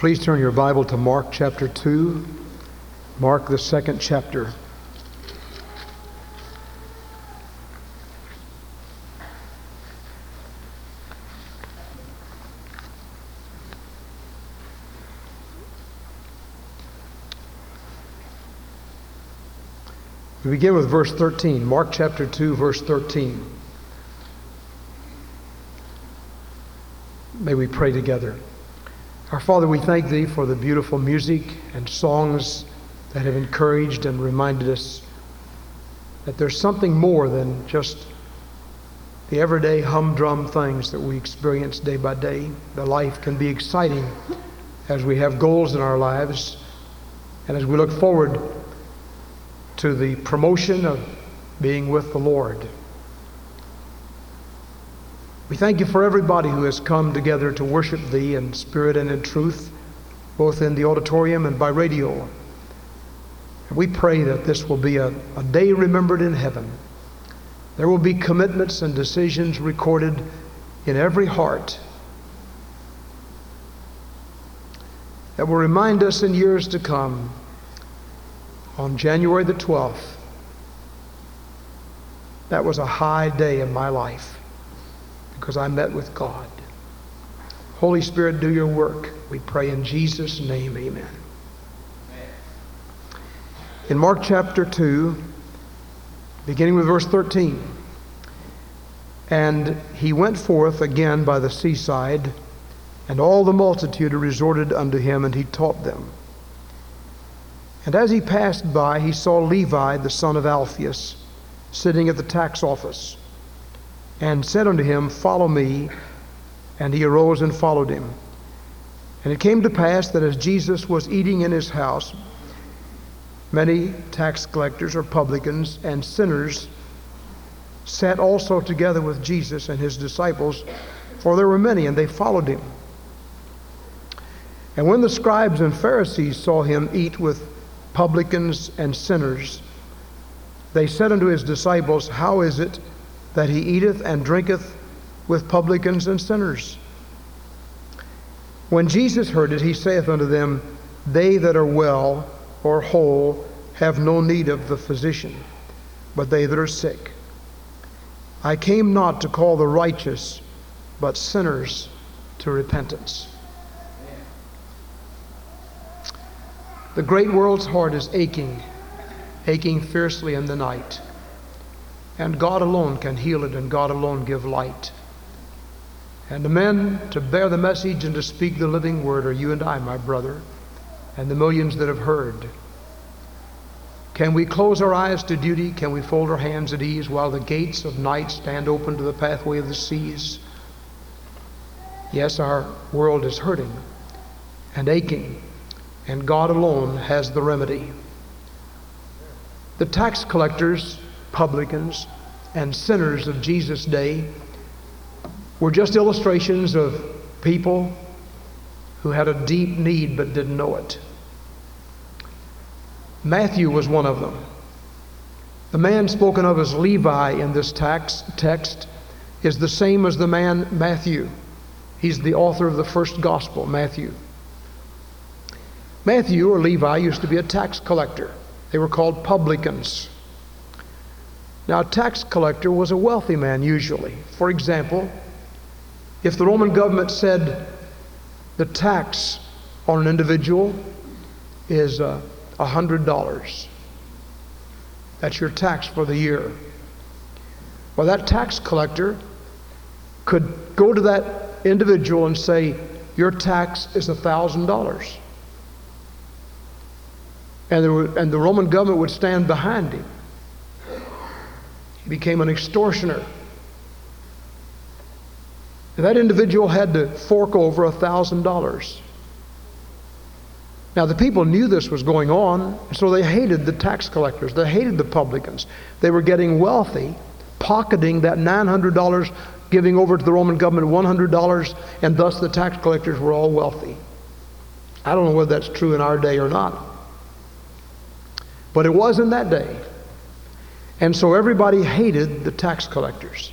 Please turn your Bible to Mark chapter 2. Mark, the second chapter. We begin with verse 13. Mark chapter 2, verse 13. May we pray together. Our Father, we thank Thee for the beautiful music and songs that have encouraged and reminded us that there's something more than just the everyday humdrum things that we experience day by day. The life can be exciting as we have goals in our lives and as we look forward to the promotion of being with the Lord. We thank you for everybody who has come together to worship Thee in spirit and in truth, both in the auditorium and by radio. And we pray that this will be a, a day remembered in heaven. There will be commitments and decisions recorded in every heart that will remind us in years to come on January the 12th, that was a high day in my life because I met with God. Holy Spirit, do your work. We pray in Jesus' name, amen. In Mark chapter 2, beginning with verse 13, and he went forth again by the seaside, and all the multitude resorted unto him, and he taught them. And as he passed by, he saw Levi, the son of Alphaeus, sitting at the tax office, and said unto him, Follow me. And he arose and followed him. And it came to pass that as Jesus was eating in his house, many tax collectors or publicans and sinners sat also together with Jesus and his disciples, for there were many, and they followed him. And when the scribes and Pharisees saw him eat with publicans and sinners. They said unto his disciples, How is it that he eateth and drinketh with publicans and sinners? When Jesus heard it, he saith unto them, They that are well or whole have no need of the physician, but they that are sick. I came not to call the righteous, but sinners to repentance. The great world's heart is aching, aching fiercely in the night. And God alone can heal it, and God alone give light. And the men to bear the message and to speak the living word are you and I, my brother, and the millions that have heard. Can we close our eyes to duty? Can we fold our hands at ease while the gates of night stand open to the pathway of the seas? Yes, our world is hurting and aching and God alone has the remedy. The tax collectors, publicans, and sinners of Jesus' day were just illustrations of people who had a deep need but didn't know it. Matthew was one of them. The man spoken of as Levi in this tax text is the same as the man Matthew. He's the author of the first gospel, Matthew. Matthew or Levi used to be a tax collector. They were called publicans. Now, a tax collector was a wealthy man usually. For example, if the Roman government said the tax on an individual is uh, $100, that's your tax for the year. Well, that tax collector could go to that individual and say, Your tax is $1,000 and, and the Roman government would stand behind him. Became an extortioner. And that individual had to fork over a thousand dollars. Now, the people knew this was going on, so they hated the tax collectors. They hated the publicans. They were getting wealthy, pocketing that $900, giving over to the Roman government $100, and thus the tax collectors were all wealthy. I don't know whether that's true in our day or not. But it was in that day. And so everybody hated the tax collectors.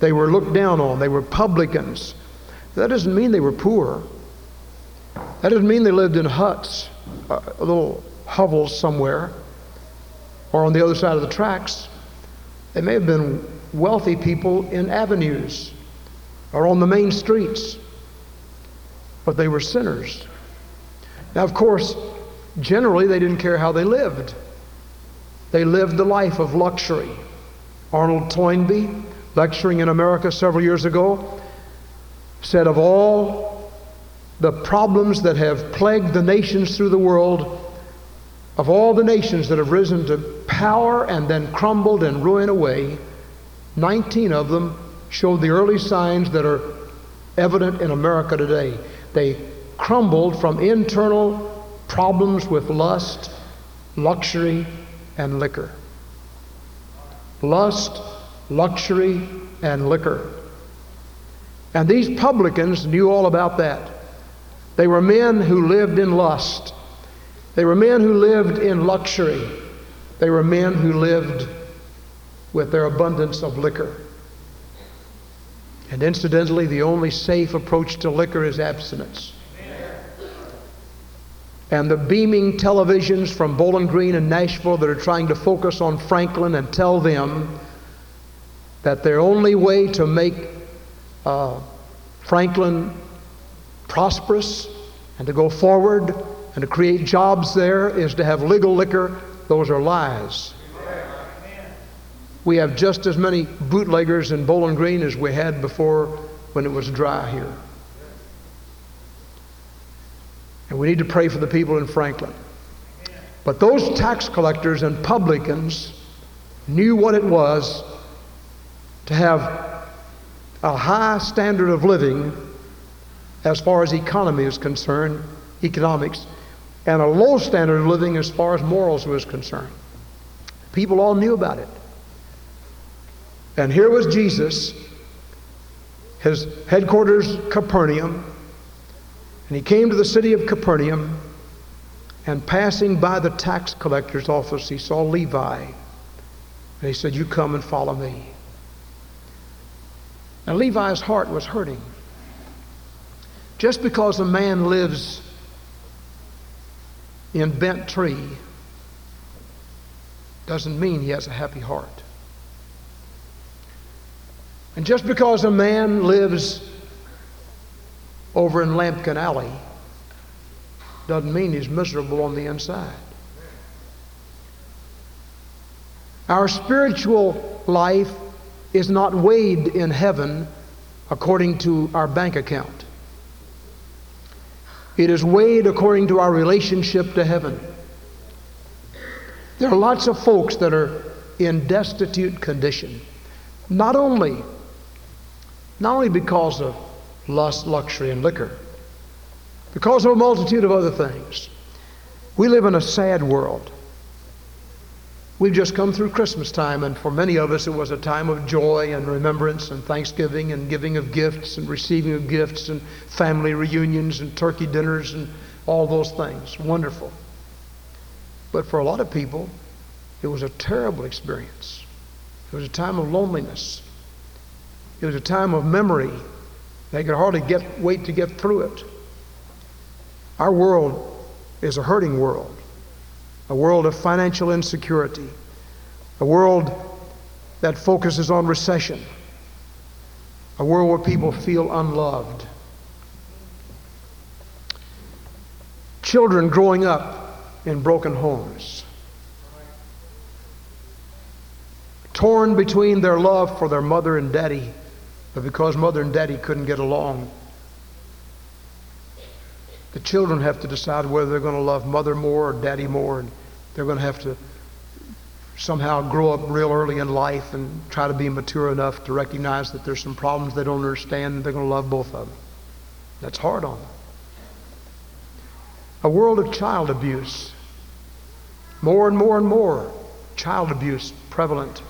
They were looked down on, they were publicans. That doesn't mean they were poor. That doesn't mean they lived in huts, uh, little hovels somewhere, or on the other side of the tracks. They may have been wealthy people in avenues or on the main streets, but they were sinners. Now, of course, generally they didn't care how they lived. They lived the life of luxury. Arnold Toynbee, lecturing in America several years ago, said of all the problems that have plagued the nations through the world, of all the nations that have risen to power and then crumbled and ruined away, 19 of them showed the early signs that are evident in America today. They crumbled from internal problems with lust, luxury, and liquor. Lust, luxury, and liquor. And these publicans knew all about that. They were men who lived in lust. They were men who lived in luxury. They were men who lived with their abundance of liquor. And incidentally, the only safe approach to liquor is abstinence. And the beaming televisions from Bowling Green and Nashville that are trying to focus on Franklin and tell them that their only way to make uh, Franklin prosperous and to go forward and to create jobs there is to have legal liquor, those are lies. We have just as many bootleggers in Bowling Green as we had before when it was dry here. And we need to pray for the people in Franklin. But those tax collectors and publicans knew what it was to have a high standard of living as far as economy is concerned, economics, and a low standard of living as far as morals was concerned. People all knew about it. And here was Jesus, his headquarters, Capernaum. And he came to the city of Capernaum, and passing by the tax collector's office, he saw Levi. And he said, You come and follow me. Now, Levi's heart was hurting. Just because a man lives in bent tree doesn't mean he has a happy heart. And just because a man lives over in Lampkin Alley doesn't mean he's miserable on the inside. Our spiritual life is not weighed in heaven according to our bank account. It is weighed according to our relationship to heaven. There are lots of folks that are in destitute condition, not only not only because of lust, luxury, and liquor, because of a multitude of other things. We live in a sad world. We've just come through Christmas time, and for many of us, it was a time of joy and remembrance and thanksgiving and giving of gifts and receiving of gifts and family reunions and turkey dinners and all those things. Wonderful. But for a lot of people, it was a terrible experience. It was a time of loneliness. It was a time of memory. They could hardly get, wait to get through it. Our world is a hurting world, a world of financial insecurity, a world that focuses on recession, a world where people feel unloved. Children growing up in broken homes. Torn between their love for their mother and daddy but because mother and daddy couldn't get along, the children have to decide whether they're going to love mother more or daddy more, and they're going to have to somehow grow up real early in life and try to be mature enough to recognize that there's some problems they don't understand and they're going to love both of them. That's hard on them. A world of child abuse. More and more and more child abuse prevalent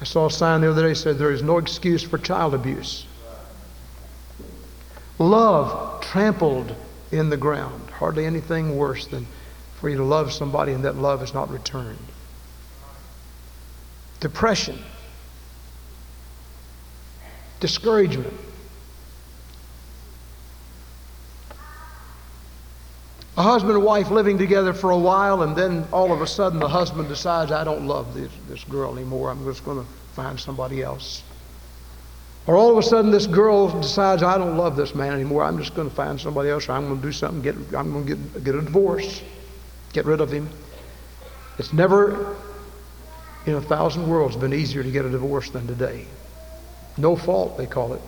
I saw a sign the other day that said there is no excuse for child abuse. Love trampled in the ground. Hardly anything worse than for you to love somebody and that love is not returned. Depression. Discouragement. A husband and wife living together for a while, and then all of a sudden the husband decides, I don't love this, this girl anymore. I'm just going to find somebody else. Or all of a sudden this girl decides, I don't love this man anymore. I'm just going to find somebody else, or I'm going to do something, get, I'm going to get, get a divorce, get rid of him. It's never in a thousand worlds been easier to get a divorce than today. No fault, they call it.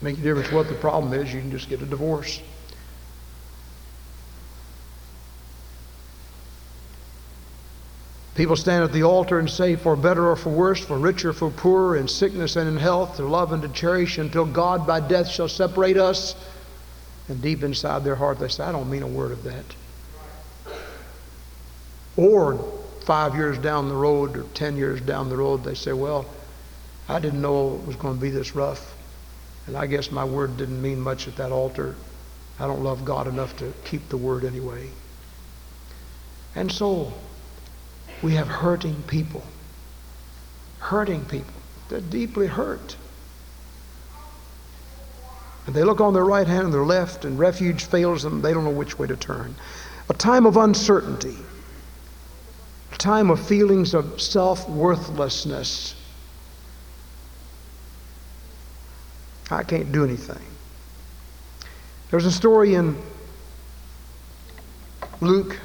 Make a difference what the problem is, you can just get a divorce. People stand at the altar and say, For better or for worse, for richer or for poorer, in sickness and in health, to love and to cherish until God by death shall separate us. And deep inside their heart, they say, I don't mean a word of that. Or five years down the road or ten years down the road, they say, Well, I didn't know it was going to be this rough. And I guess my word didn't mean much at that altar. I don't love God enough to keep the word anyway. And so, we have hurting people. Hurting people. They're deeply hurt. And they look on their right hand and their left, and refuge fails them. They don't know which way to turn. A time of uncertainty, a time of feelings of self worthlessness. I can't do anything. There's a story in Luke,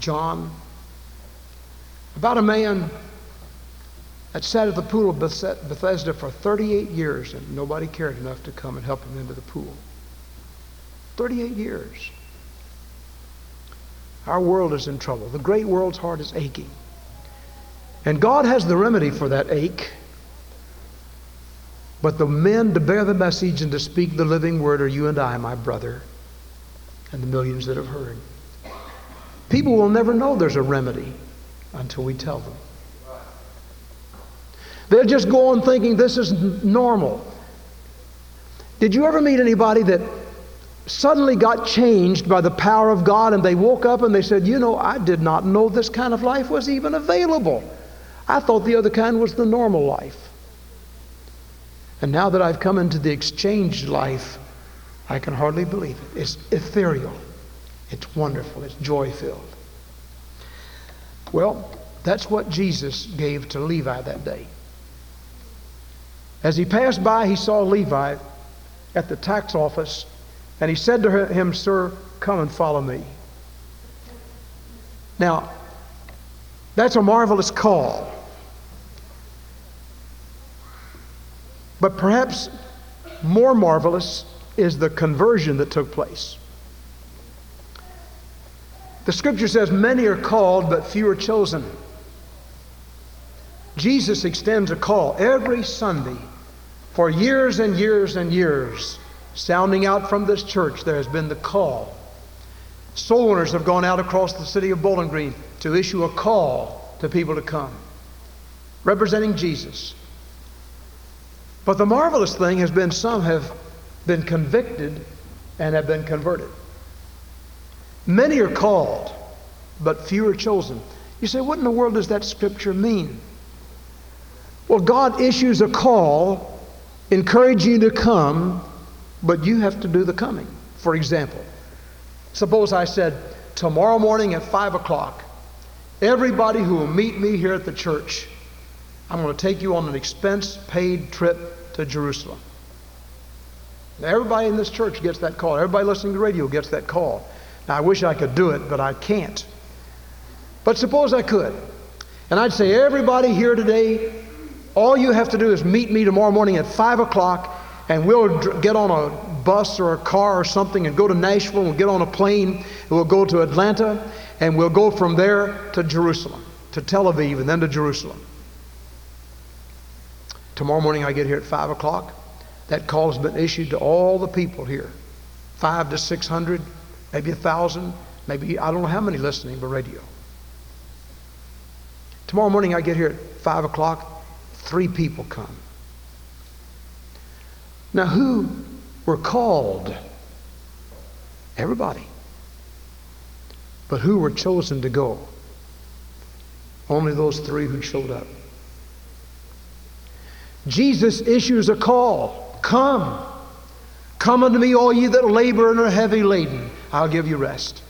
John, about a man that sat at the pool of Bethesda for 38 years and nobody cared enough to come and help him into the pool. 38 years. Our world is in trouble. The great world's heart is aching. And God has the remedy for that ache. But the men to bear the message and to speak the living word are you and I, my brother, and the millions that have heard. People will never know there's a remedy until we tell them. They'll just go on thinking this is normal. Did you ever meet anybody that suddenly got changed by the power of God and they woke up and they said, You know, I did not know this kind of life was even available. I thought the other kind was the normal life. And now that I've come into the exchanged life, I can hardly believe it. It's ethereal, it's wonderful, it's joy filled. Well, that's what Jesus gave to Levi that day. As he passed by, he saw Levi at the tax office, and he said to him, Sir, come and follow me. Now, that's a marvelous call. But perhaps more marvelous is the conversion that took place. The scripture says, Many are called, but few are chosen. Jesus extends a call every Sunday for years and years and years. Sounding out from this church, there has been the call. Soul winners have gone out across the city of Bowling Green to issue a call to people to come, representing Jesus. But the marvelous thing has been some have been convicted and have been converted. Many are called, but few are chosen. You say, what in the world does that scripture mean? Well, God issues a call, encouraging you to come, but you have to do the coming. For example, suppose I said, tomorrow morning at 5 o'clock, everybody who will meet me here at the church, I'm going to take you on an expense paid trip to Jerusalem. Now, everybody in this church gets that call. Everybody listening to the radio gets that call. Now, I wish I could do it, but I can't. But suppose I could. And I'd say, everybody here today, all you have to do is meet me tomorrow morning at 5 o'clock, and we'll get on a bus or a car or something and go to Nashville. We'll get on a plane, and we'll go to Atlanta, and we'll go from there to Jerusalem, to Tel Aviv, and then to Jerusalem. Tomorrow morning I get here at 5 o'clock. That call has been issued to all the people here, five to 600 maybe a thousand, maybe I don't know how many listening by radio. Tomorrow morning I get here at five o'clock, three people come. Now, who were called? Everybody. But who were chosen to go? Only those three who showed up. Jesus issues a call Come. Come unto me, all ye that labor and are heavy laden. I'll give you rest.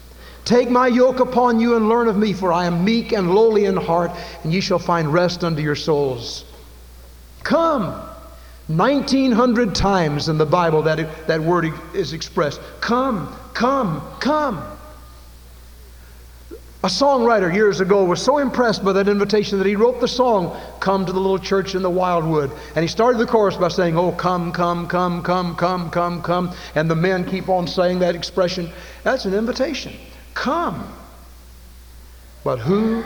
Take my yoke upon you and learn of me, for I am meek and lowly in heart, and ye shall find rest unto your souls. Come. 1900 times in the Bible that, that word is expressed. Come, come, come. A songwriter years ago was so impressed by that invitation that he wrote the song, Come to the Little Church in the Wildwood. And he started the chorus by saying, Oh, come, come, come, come, come, come, come. And the men keep on saying that expression. That's an invitation. Come. But who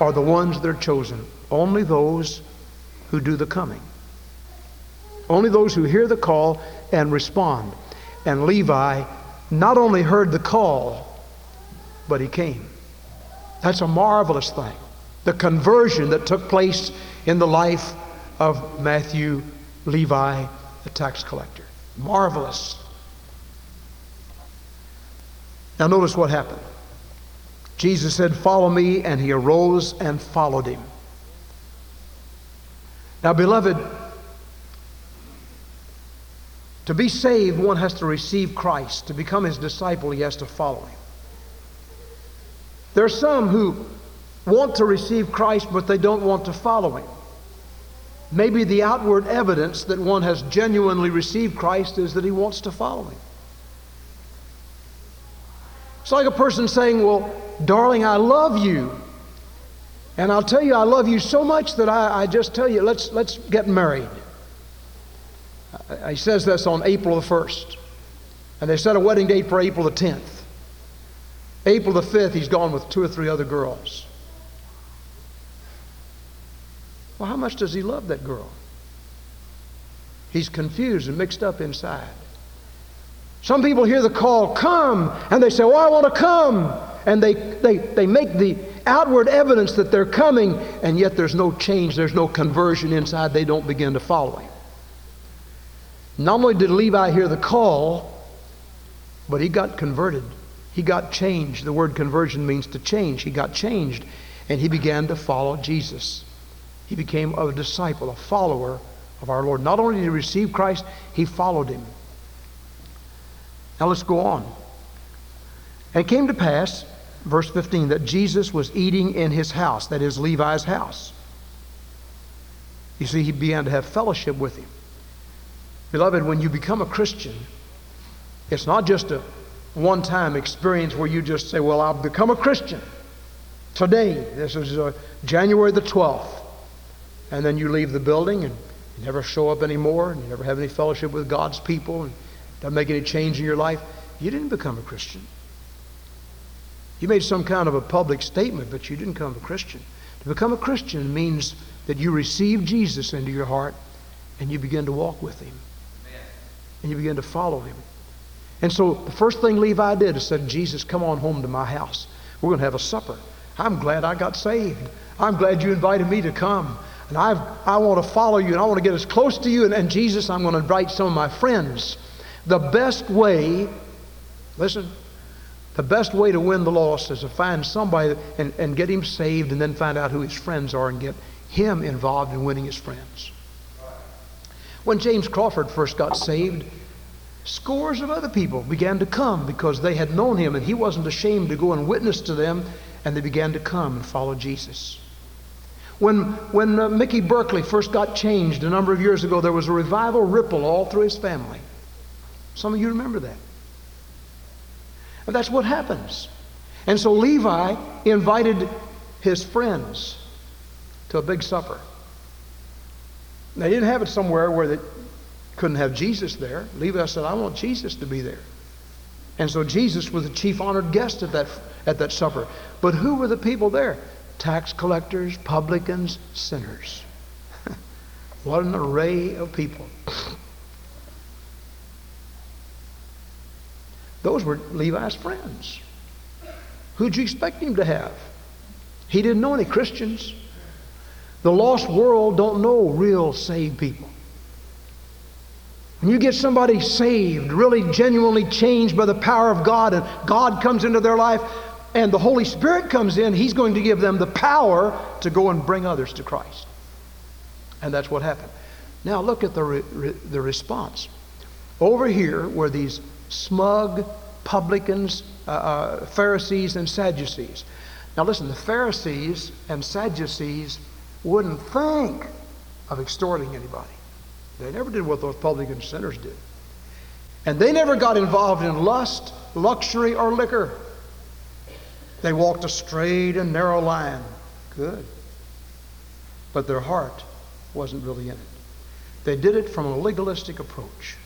are the ones that are chosen? Only those who do the coming. Only those who hear the call and respond. And Levi not only heard the call, but he came. That's a marvelous thing. The conversion that took place in the life of Matthew Levi, the tax collector. Marvelous. Now, notice what happened. Jesus said, Follow me, and he arose and followed him. Now, beloved, to be saved, one has to receive Christ. To become his disciple, he has to follow him. There are some who want to receive Christ, but they don't want to follow him. Maybe the outward evidence that one has genuinely received Christ is that he wants to follow him. It's like a person saying, Well, darling, I love you. And I'll tell you, I love you so much that I, I just tell you, let's, let's get married. Uh, he says this on April the 1st. And they set a wedding date for April the 10th. April the 5th, he's gone with two or three other girls. Well, how much does he love that girl? He's confused and mixed up inside. Some people hear the call, come, and they say, Oh, I want to come. And they, they, they make the outward evidence that they're coming, and yet there's no change, there's no conversion inside. They don't begin to follow him. Not only did Levi hear the call, but he got converted. He got changed. The word conversion means to change. He got changed and he began to follow Jesus. He became a disciple, a follower of our Lord. Not only did he receive Christ, he followed him. Now let's go on. And it came to pass, verse 15, that Jesus was eating in his house, that is Levi's house. You see, he began to have fellowship with him. Beloved, when you become a Christian, it's not just a one time experience where you just say, Well, I've become a Christian today. This is uh, January the 12th. And then you leave the building and you never show up anymore and you never have any fellowship with God's people and doesn't make any change in your life. You didn't become a Christian. You made some kind of a public statement, but you didn't become a Christian. To become a Christian means that you receive Jesus into your heart and you begin to walk with him. And you begin to follow him. And so the first thing Levi did is said, Jesus, come on home to my house. We're going to have a supper. I'm glad I got saved. I'm glad you invited me to come. And I've, I want to follow you and I want to get as close to you. And, and Jesus, I'm going to invite some of my friends. The best way, listen, the best way to win the lost is to find somebody and, and get him saved and then find out who his friends are and get him involved in winning his friends. When James Crawford first got saved, Scores of other people began to come because they had known him and he wasn't ashamed to go and witness to them, and they began to come and follow Jesus. When, when uh, Mickey Berkeley first got changed a number of years ago, there was a revival ripple all through his family. Some of you remember that. And that's what happens. And so Levi invited his friends to a big supper. They didn't have it somewhere where they, couldn't have Jesus there. Levi said, I want Jesus to be there. And so Jesus was the chief honored guest at that, at that supper. But who were the people there? Tax collectors, publicans, sinners. what an array of people. Those were Levi's friends. Who'd you expect him to have? He didn't know any Christians. The lost world don't know real saved people. When you get somebody saved, really genuinely changed by the power of God, and God comes into their life, and the Holy Spirit comes in, He's going to give them the power to go and bring others to Christ. And that's what happened. Now look at the, re- re- the response. Over here were these smug publicans, uh, uh, Pharisees, and Sadducees. Now listen, the Pharisees and Sadducees wouldn't think of extorting anybody. They never did what those publican sinners did. And they never got involved in lust, luxury, or liquor. They walked a straight and narrow line. Good. But their heart wasn't really in it. They did it from a legalistic approach.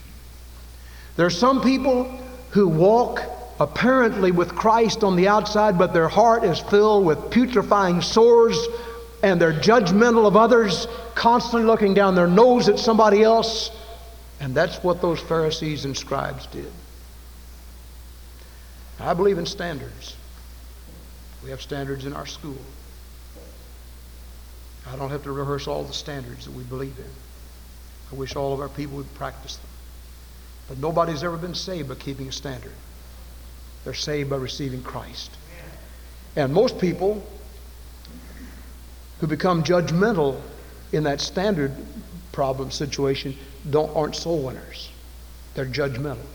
There are some people who walk apparently with Christ on the outside, but their heart is filled with putrefying sores and they're judgmental of others, constantly looking down their nose at somebody else. And that's what those Pharisees and scribes did. I believe in standards. We have standards in our school. I don't have to rehearse all the standards that we believe in. I wish all of our people would practice them. But nobody's ever been saved by keeping a standard. They're saved by receiving Christ. And most people who become judgmental in that standard problem situation don't, aren't soul winners. They're judgmental.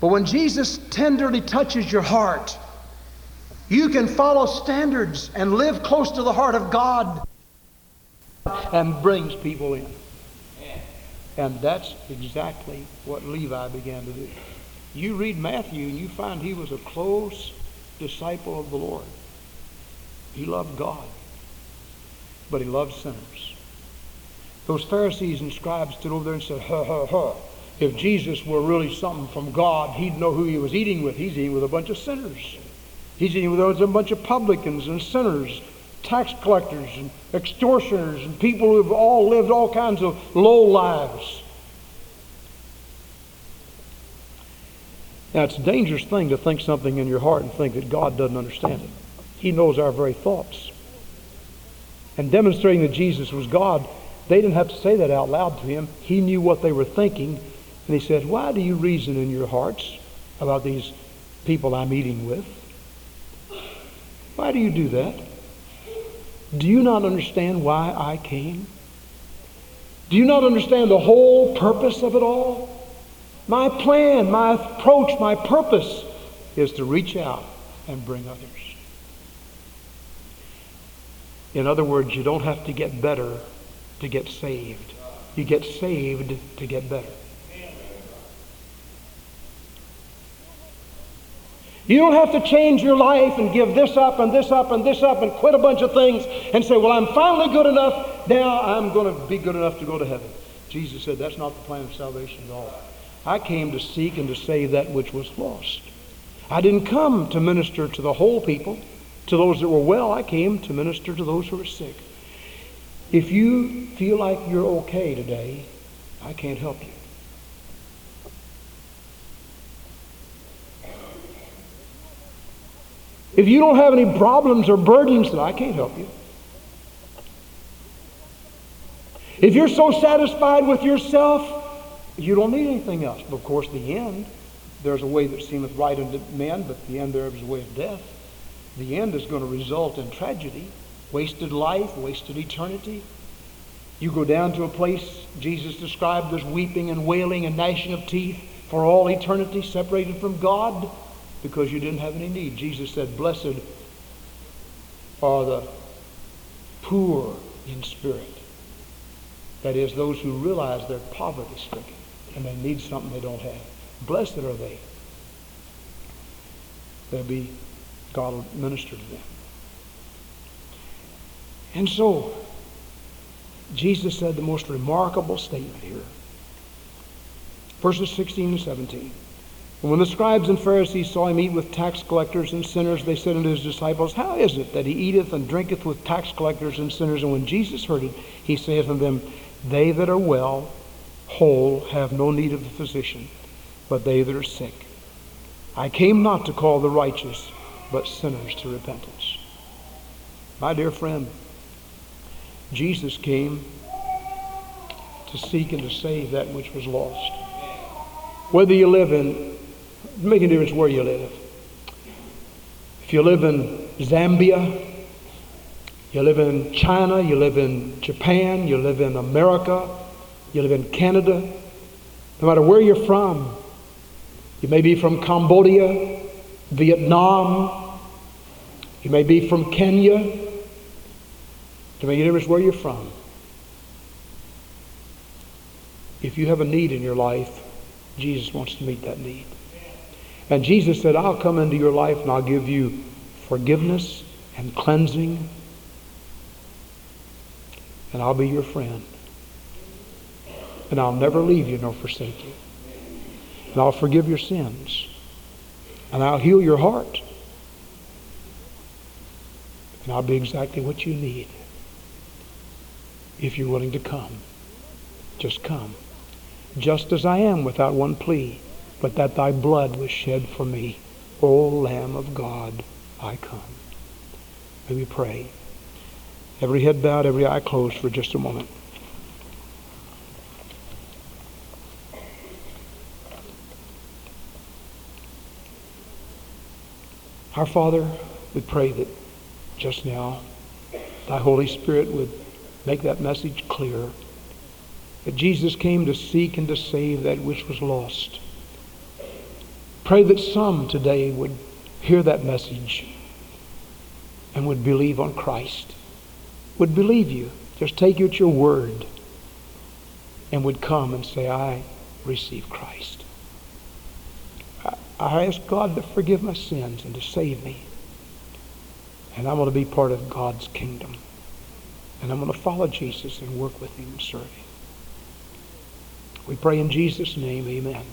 But when Jesus tenderly touches your heart, you can follow standards and live close to the heart of God and brings people in. And that's exactly what Levi began to do. You read Matthew and you find he was a close disciple of the Lord. He loved God, but he loved sinners. Those Pharisees and scribes stood over there and said, ha, ha, ha. If Jesus were really something from God, he'd know who he was eating with. He's eating with a bunch of sinners. He's eating with a bunch of publicans and sinners, tax collectors and extortioners and people who've all lived all kinds of low lives. Now, it's a dangerous thing to think something in your heart and think that God doesn't understand it. He knows our very thoughts. And demonstrating that Jesus was God, they didn't have to say that out loud to him. He knew what they were thinking. And he said, Why do you reason in your hearts about these people I'm eating with? Why do you do that? Do you not understand why I came? Do you not understand the whole purpose of it all? My plan, my approach, my purpose is to reach out and bring others. In other words, you don't have to get better to get saved. You get saved to get better. You don't have to change your life and give this up and this up and this up and quit a bunch of things and say, Well, I'm finally good enough. Now I'm going to be good enough to go to heaven. Jesus said that's not the plan of salvation at all. I came to seek and to save that which was lost. I didn't come to minister to the whole people, to those that were well. I came to minister to those who were sick. If you feel like you're okay today, I can't help you. If you don't have any problems or burdens, then I can't help you. If you're so satisfied with yourself, you don't need anything else. But of course, the end, there's a way that seemeth right unto men, but the end there is a way of death. The end is going to result in tragedy, wasted life, wasted eternity. You go down to a place Jesus described as weeping and wailing and gnashing of teeth for all eternity, separated from God because you didn't have any need. Jesus said, Blessed are the poor in spirit. That is, those who realize they're poverty stricken and they need something they don't have. Blessed are they. They'll be, God will minister to them. And so, Jesus said the most remarkable statement here. Verses 16 and 17. And when the scribes and Pharisees saw him eat with tax collectors and sinners, they said unto his disciples, How is it that he eateth and drinketh with tax collectors and sinners? And when Jesus heard it, he saith unto them, They that are well, whole, have no need of the physician, but they that are sick. I came not to call the righteous, but sinners to repentance. My dear friend, Jesus came to seek and to save that which was lost. Whether you live in make a difference where you live. If you live in Zambia, you live in China, you live in Japan, you live in America, you live in Canada, No matter where you're from, you may be from Cambodia, Vietnam, you may be from Kenya, you may be where you're from. If you have a need in your life, Jesus wants to meet that need. And Jesus said, I'll come into your life and I'll give you forgiveness and cleansing, and I'll be your friend. And I'll never leave you nor forsake you. And I'll forgive your sins. And I'll heal your heart. And I'll be exactly what you need. If you're willing to come, just come. Just as I am without one plea, but that thy blood was shed for me. O Lamb of God, I come. May we pray. Every head bowed, every eye closed for just a moment. Our Father, we pray that just now thy Holy Spirit would make that message clear that Jesus came to seek and to save that which was lost. Pray that some today would hear that message and would believe on Christ, would believe you, just take you at your word, and would come and say, I receive Christ. I ask God to forgive my sins and to save me. And I'm going to be part of God's kingdom. And I'm going to follow Jesus and work with him and serve him. We pray in Jesus' name, amen.